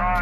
Yeah,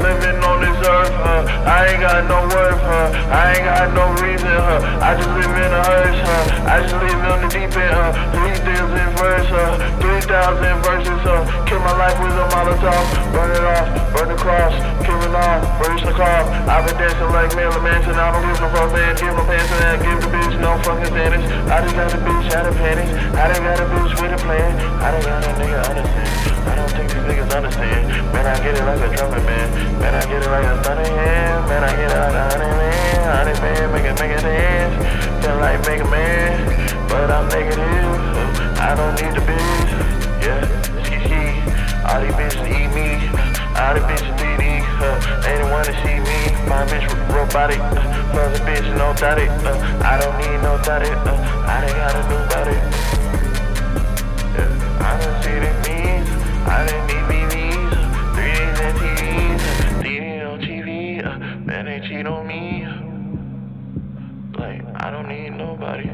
living on this earth, huh? I ain't got no worth, huh? I ain't got no reason, huh? I just live in a hearse, huh? I just live in the deep end, huh? 3,000 verses, huh? 3,000 verses, huh? Kill my life with a Molotov burn it off, burn the cross, kill it off, burn the car. I've been dancing like Marilyn Manson, I don't give no fuck, man. Give no pants to that, give the bitch no fucking standards. I just got the bitch out of panties, I done got a bitch with a plan. I done got a nigga understand. I don't think these niggas understand. Man, I get it like a trumpet man. Man, I get it like a thunder hand. Man, I get it like a honey man. Honey man, make it, make it dance. Feel like make a man, but I'm negative. I don't need the bitch. Yeah, body. Uh, love the bitch, no daddy. Uh, I don't need no daddy. Uh, I done got a new body. Yeah. I done see the means. I done need BBs. Three days at TVs. Dating on TV. Uh, man, they cheat on me. Like, I don't need nobody.